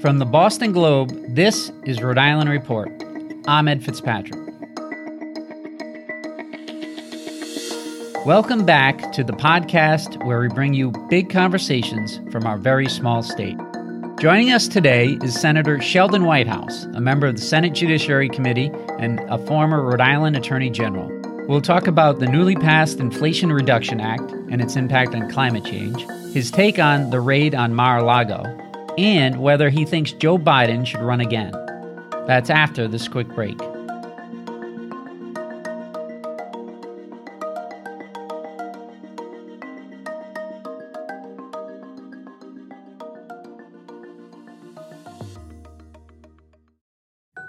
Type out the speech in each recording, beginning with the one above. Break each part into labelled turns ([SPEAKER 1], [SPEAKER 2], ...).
[SPEAKER 1] From the Boston Globe, this is Rhode Island Report. I'm Ed Fitzpatrick. Welcome back to the podcast where we bring you big conversations from our very small state. Joining us today is Senator Sheldon Whitehouse, a member of the Senate Judiciary Committee and a former Rhode Island Attorney General. We'll talk about the newly passed Inflation Reduction Act and its impact on climate change, his take on the raid on Mar a Lago, and whether he thinks Joe Biden should run again. That's after this quick break.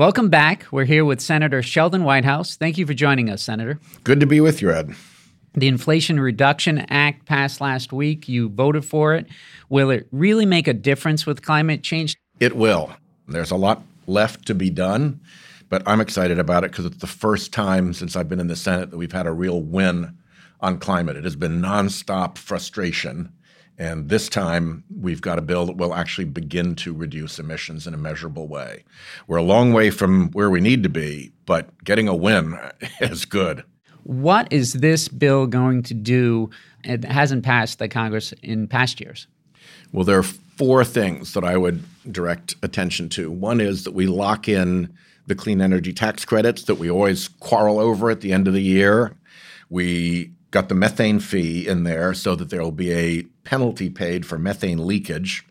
[SPEAKER 1] Welcome back. We're here with Senator Sheldon Whitehouse. Thank you for joining us, Senator.
[SPEAKER 2] Good to be with you, Ed.
[SPEAKER 1] The Inflation Reduction Act passed last week. You voted for it. Will it really make a difference with climate change?
[SPEAKER 2] It will. There's a lot left to be done, but I'm excited about it because it's the first time since I've been in the Senate that we've had a real win on climate. It has been nonstop frustration and this time, we've got a bill that will actually begin to reduce emissions in a measurable way. We're a long way from where we need to be, but getting a win is good.
[SPEAKER 1] What is this bill going to do? It hasn't passed the Congress in past years.
[SPEAKER 2] Well, there are four things that I would direct attention to. One is that we lock in the clean energy tax credits that we always quarrel over at the end of the year. We got the methane fee in there so that there will be a penalty paid for methane leakage.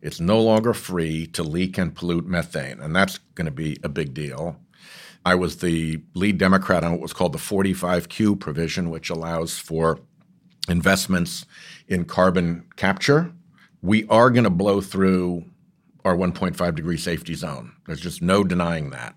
[SPEAKER 2] It's no longer free to leak and pollute methane, and that's going to be a big deal. I was the lead Democrat on what was called the 45Q provision, which allows for investments in carbon capture. We are going to blow through our 1.5 degree safety zone. There's just no denying that.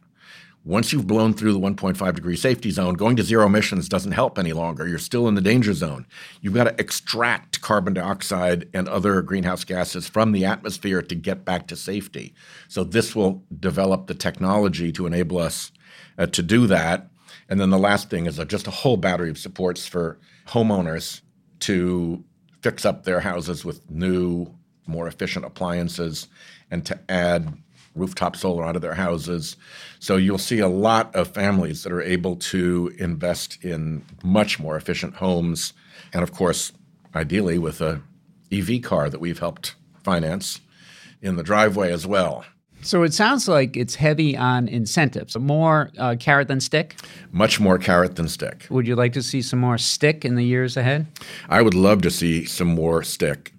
[SPEAKER 2] Once you've blown through the 1.5 degree safety zone, going to zero emissions doesn't help any longer. You're still in the danger zone. You've got to extract carbon dioxide and other greenhouse gases from the atmosphere to get back to safety. So, this will develop the technology to enable us uh, to do that. And then the last thing is a, just a whole battery of supports for homeowners to fix up their houses with new, more efficient appliances and to add rooftop solar out of their houses. So you'll see a lot of families that are able to invest in much more efficient homes. And of course, ideally with a EV car that we've helped finance in the driveway as well.
[SPEAKER 1] So it sounds like it's heavy on incentives, more uh, carrot than stick.
[SPEAKER 2] Much more carrot than stick.
[SPEAKER 1] Would you like to see some more stick in the years ahead?
[SPEAKER 2] I would love to see some more stick.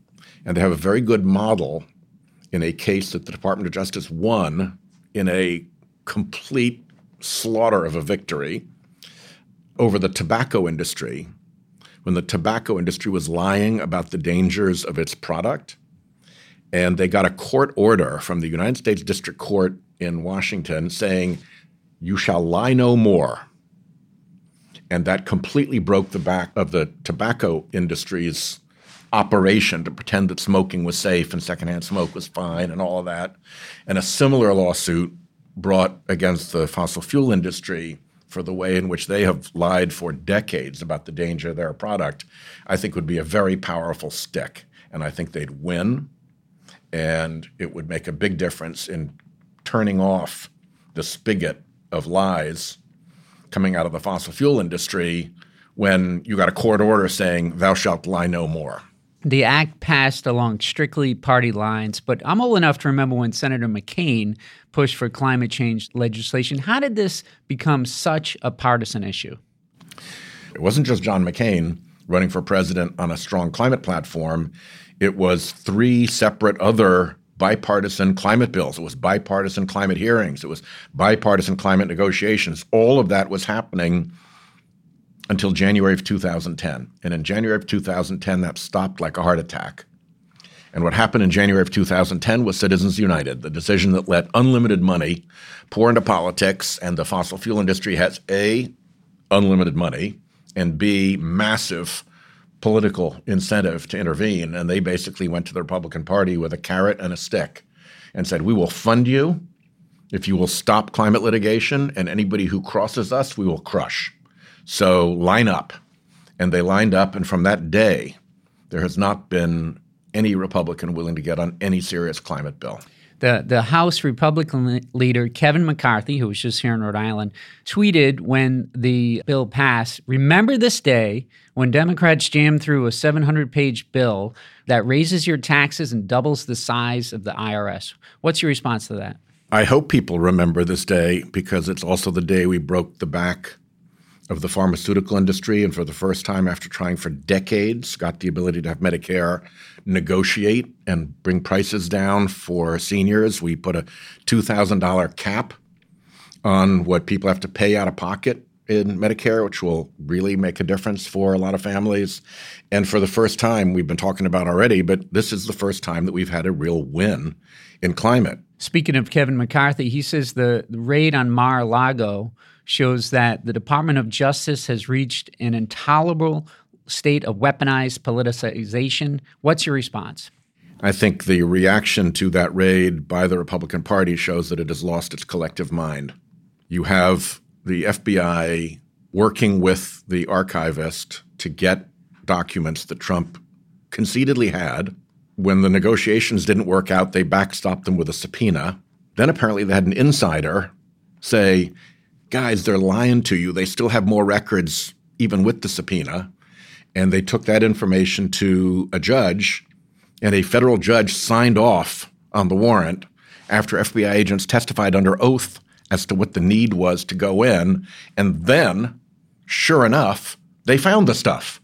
[SPEAKER 2] And they have a very good model in a case that the Department of Justice won in a complete slaughter of a victory over the tobacco industry when the tobacco industry was lying about the dangers of its product. And they got a court order from the United States District Court in Washington saying, You shall lie no more. And that completely broke the back of the tobacco industry's operation to pretend that smoking was safe and secondhand smoke was fine and all of that. And a similar lawsuit brought against the fossil fuel industry for the way in which they have lied for decades about the danger of their product, I think would be a very powerful stick. And I think they'd win. And it would make a big difference in turning off the spigot of lies coming out of the fossil fuel industry when you got a court order saying, thou shalt lie no more.
[SPEAKER 1] The act passed along strictly party lines, but I'm old enough to remember when Senator McCain pushed for climate change legislation. How did this become such a partisan issue?
[SPEAKER 2] It wasn't just John McCain running for president on a strong climate platform, it was three separate other bipartisan climate bills. It was bipartisan climate hearings. It was bipartisan climate negotiations. All of that was happening until January of 2010. And in January of 2010, that stopped like a heart attack. And what happened in January of 2010 was Citizens United, the decision that let unlimited money pour into politics, and the fossil fuel industry has A, unlimited money, and B, massive political incentive to intervene. And they basically went to the Republican Party with a carrot and a stick and said, We will fund you if you will stop climate litigation, and anybody who crosses us, we will crush. So line up. And they lined up. And from that day, there has not been any Republican willing to get on any serious climate bill.
[SPEAKER 1] The, the House Republican leader, Kevin McCarthy, who was just here in Rhode Island, tweeted when the bill passed Remember this day when Democrats jammed through a 700 page bill that raises your taxes and doubles the size of the IRS. What's your response to that?
[SPEAKER 2] I hope people remember this day because it's also the day we broke the back of the pharmaceutical industry and for the first time after trying for decades got the ability to have Medicare negotiate and bring prices down for seniors. We put a $2,000 cap on what people have to pay out of pocket in Medicare, which will really make a difference for a lot of families. And for the first time, we've been talking about already, but this is the first time that we've had a real win in climate.
[SPEAKER 1] Speaking of Kevin McCarthy, he says the, raid on Mar a Lago shows that the Department of Justice has reached an intolerable state of weaponized politicization. What's your response?
[SPEAKER 2] I think the reaction to that raid by the Republican Party shows that it has lost its collective mind. You have the FBI working with the archivist to get documents that Trump concededly had. When the negotiations didn't work out, they backstopped them with a subpoena. Then apparently they had an insider say, guys, they're lying to you. They still have more records even with the subpoena. And they took that information to a judge, and a federal judge signed off on the warrant after FBI agents testified under oath as to what the need was to go in. And then, sure enough, they found the stuff.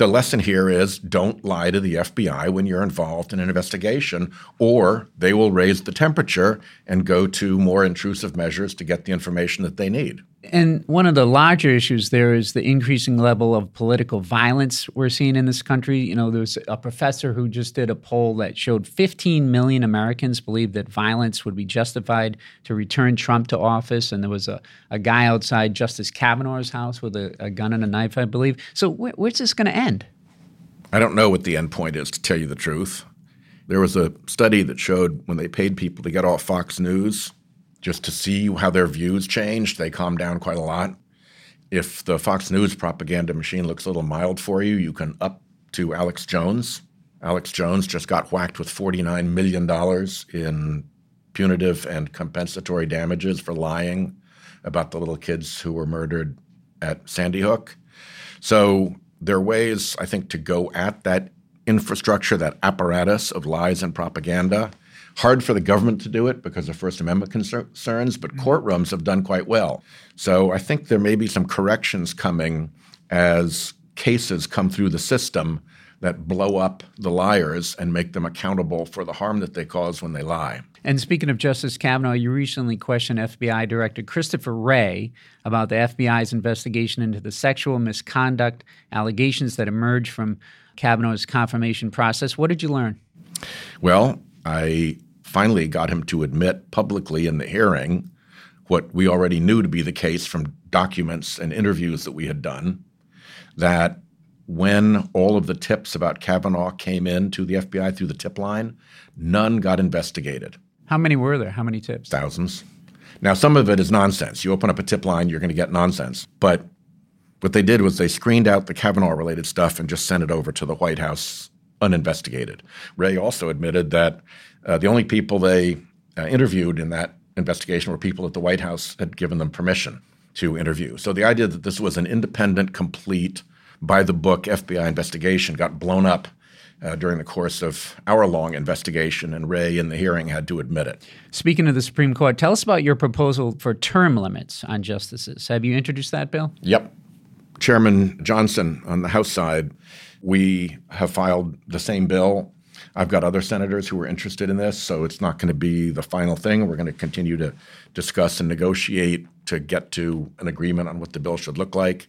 [SPEAKER 2] The lesson here is don't lie to the FBI when you're involved in an investigation, or they will raise the temperature and go to more intrusive measures to get the information that they need.
[SPEAKER 1] And one of the larger issues there is the increasing level of political violence we're seeing in this country. You know, there's a professor who just did a poll that showed 15 million Americans believe that violence would be justified to return Trump to office. And there was a, a guy outside Justice Kavanaugh's house with a, a gun and a knife, I believe. So wh- where's this going to end?
[SPEAKER 2] I don't know what the end point is, to tell you the truth. There was a study that showed when they paid people to get off Fox News, just to see how their views changed. They calmed down quite a lot. If the Fox News propaganda machine looks a little mild for you, you can up to Alex Jones. Alex Jones just got whacked with $49 million in punitive and compensatory damages for lying about the little kids who were murdered at Sandy Hook. So there are ways, I think, to go at that infrastructure, that apparatus of lies and propaganda Hard for the government to do it because of First Amendment concerns, but mm-hmm. courtrooms have done quite well. So I think there may be some corrections coming as cases come through the system that blow up the liars and make them accountable for the harm that they cause when they lie.
[SPEAKER 1] And speaking of Justice Kavanaugh, you recently questioned FBI Director Christopher Wray about the FBI's investigation into the sexual misconduct allegations that emerged from Kavanaugh's confirmation process. What did you learn?
[SPEAKER 2] Well, I finally got him to admit publicly in the hearing what we already knew to be the case from documents and interviews that we had done that when all of the tips about Kavanaugh came in to the FBI through the tip line, none got investigated.
[SPEAKER 1] How many were there? How many tips?
[SPEAKER 2] Thousands. Now, some of it is nonsense. You open up a tip line, you're going to get nonsense. But what they did was they screened out the Kavanaugh related stuff and just sent it over to the White House uninvestigated. Wray also admitted that uh, the only people they uh, interviewed in that investigation were people at the White House had given them permission. to interview. So the idea that this was an independent, complete, by the book FBI investigation got blown up uh, during the course of our long investigation, and Wray in the hearing had to admit it.
[SPEAKER 1] Speaking of the Supreme Court, tell us about your proposal for term limits on justices. Have you introduced that bill?
[SPEAKER 2] Yep. Chairman Johnson on the House side, we have filed the same bill. I've got other senators who are interested in this, so it's not going to be the final thing. We're going to continue to discuss and negotiate to get to an agreement on what the bill should look like.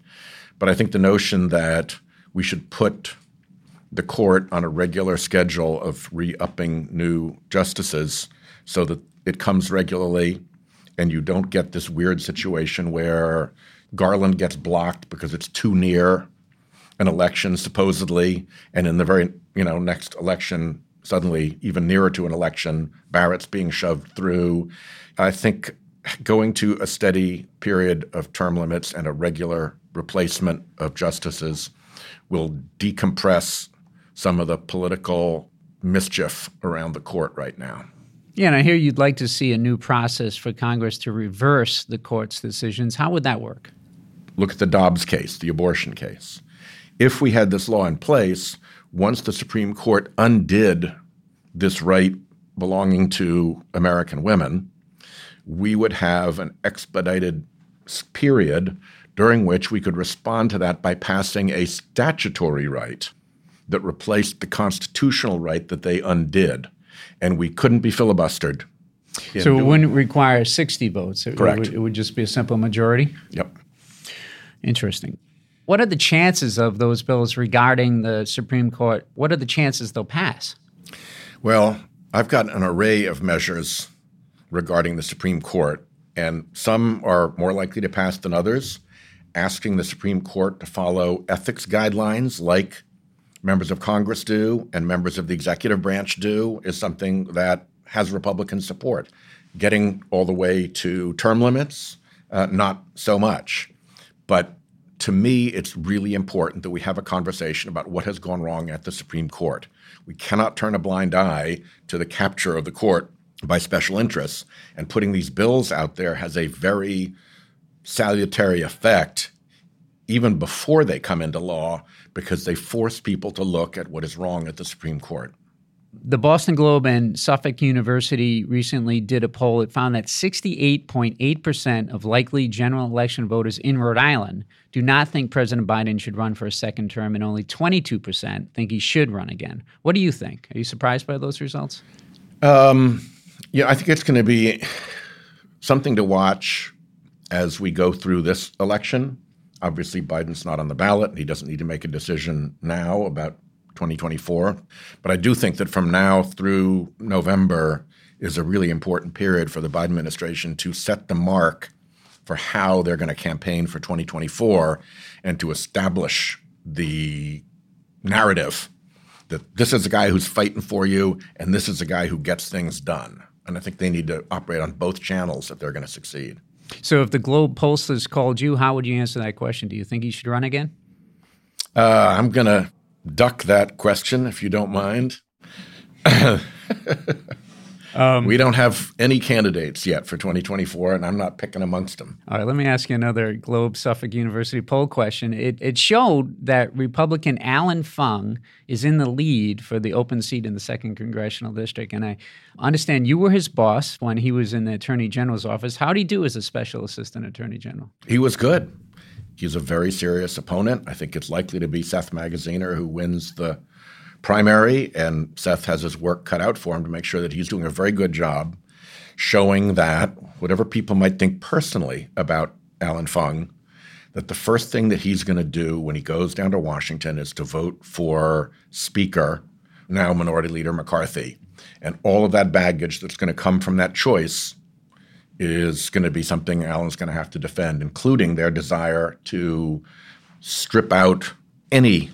[SPEAKER 2] But I think the notion that we should put the court on a regular schedule of re upping new justices so that it comes regularly and you don't get this weird situation where Garland gets blocked because it's too near an election, supposedly, and in the very you know next election, suddenly even nearer to an election, Barrett's being shoved through. I think going to a steady period of term limits and a regular replacement of justices will decompress some of the political mischief around the court right now.
[SPEAKER 1] Yeah, and I hear you'd like to see a new process for Congress to reverse the court's decisions. How would that work?
[SPEAKER 2] Look at the Dobbs case, the abortion case. If we had this law in place, once the Supreme Court undid this right belonging to American women, we would have an expedited period during which we could respond to that by passing a statutory right that replaced the constitutional right that they undid. And we couldn't be filibustered.
[SPEAKER 1] So it wouldn't require 60 votes. It,
[SPEAKER 2] Correct.
[SPEAKER 1] It would, it would just be a simple majority?
[SPEAKER 2] Yep.
[SPEAKER 1] Interesting. What are the chances of those bills regarding the Supreme Court? What are the chances they'll pass?
[SPEAKER 2] Well, I've got an array of measures regarding the Supreme Court, and some are more likely to pass than others. Asking the Supreme Court to follow ethics guidelines like members of Congress do and members of the executive branch do is something that has Republican support. Getting all the way to term limits, uh, not so much. But to me, it's really important that we have a conversation about what has gone wrong at the Supreme Court. We cannot turn a blind eye to the capture of the court by special interests. And putting these bills out there has a very salutary effect even before they come into law because they force people to look at what is wrong at the Supreme Court.
[SPEAKER 1] The Boston Globe and Suffolk University recently did a poll. It found that 68.8% of likely general election voters in Rhode Island do not think President Biden should run for a second term, and only 22% think he should run again. What do you think? Are you surprised by those results?
[SPEAKER 2] Um, yeah, I think it's going to be something to watch as we go through this election. Obviously, Biden's not on the ballot, and he doesn't need to make a decision now about 2024. But I do think that from now through November is a really important period for the Biden administration to set the mark for how they're going to campaign for 2024 and to establish the narrative that this is a guy who's fighting for you and this is a guy who gets things done. And I think they need to operate on both channels if they're going to succeed.
[SPEAKER 1] So, if the Globe pollsters called you, how would you answer that question? Do you think he should run again?
[SPEAKER 2] Uh, I'm going to duck that question if you don't mind. um, we don't have any candidates yet for 2024, and I'm not picking amongst them.
[SPEAKER 1] All right, let me ask you another Globe Suffolk University poll question. It, it showed that Republican Allan Fung is in the lead for the open seat in the second congressional district. And I understand you were his boss when he was in the Attorney General's office. How did he do as a special assistant Attorney General?
[SPEAKER 2] He was good. He's a very serious opponent. I think it's likely to be Seth Magaziner who wins the primary, and Seth has his work cut out for him to make sure that he's doing a very good job showing that whatever people might think personally about Allan Fung, that the first thing that he's going to do when he goes down to Washington is to vote for Speaker, now Minority Leader McCarthy. And all of that baggage that's going to come from that choice is going to be something Allan's going to have to defend, including their desire to strip out any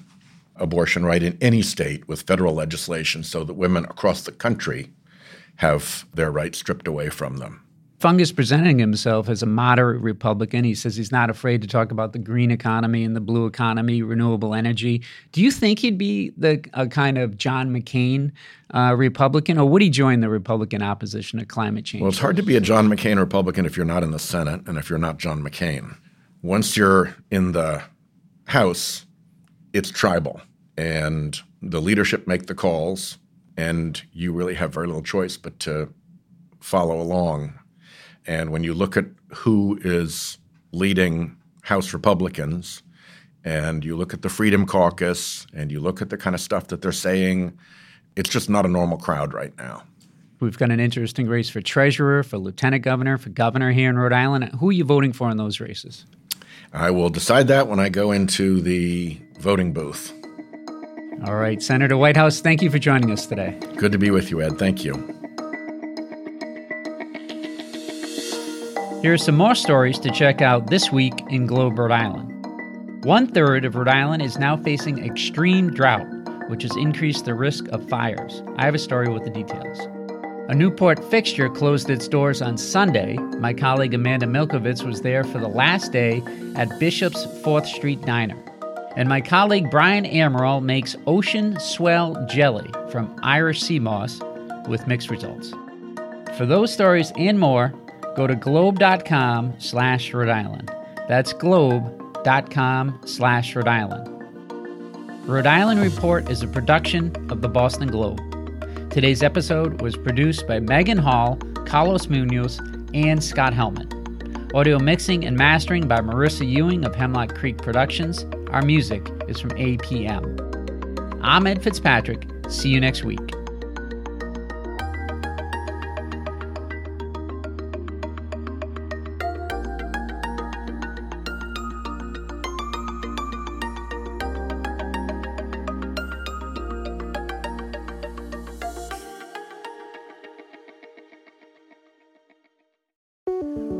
[SPEAKER 2] abortion right in any state with federal legislation so that women across the country have their rights stripped away from them.
[SPEAKER 1] Fung is presenting himself as a moderate Republican. He says he's not afraid to talk about the green economy and the blue economy, renewable energy. Do you think he'd be the a kind of John McCain uh, Republican, or would he join the Republican opposition to climate change?
[SPEAKER 2] Well, it's hard to be a John McCain Republican if you're not in the Senate and if you're not John McCain. Once you're in the House, it's tribal, and the leadership make the calls, and you really have very little choice but to follow along and when you look at who is leading House Republicans, and you look at the Freedom Caucus, and you look at the kind of stuff that they're saying, it's just not a normal crowd right now.
[SPEAKER 1] We've got an interesting race for treasurer, for lieutenant governor, for governor here in Rhode Island. Who are you voting for in those races?
[SPEAKER 2] I will decide that when I go into the voting booth.
[SPEAKER 1] All right, Senator Whitehouse, thank you for joining us today.
[SPEAKER 2] Good to be with you, Ed. Thank you.
[SPEAKER 1] Here are some more stories to check out this week in Globe, Rhode Island. One third of Rhode Island is now facing extreme drought, which has increased the risk of fires. I have a story with the details. A Newport fixture closed its doors on Sunday. My colleague Amanda Milkovits was there for the last day at Bishop's 4th Street Diner. And my colleague Brian Amaral makes ocean swell jelly from Irish sea moss with mixed results. For those stories and more, go to globe.com slash Rhode Island. That's globe.com slash Rhode Island. Rhode Island Report is a production of the Boston Globe. Today's episode was produced by Megan Hall, Carlos Munoz, and Scott Helman. Audio mixing and mastering by Marissa Ewing of Hemlock Creek Productions. Our music is from APM. I'm Ed Fitzpatrick. See you next week.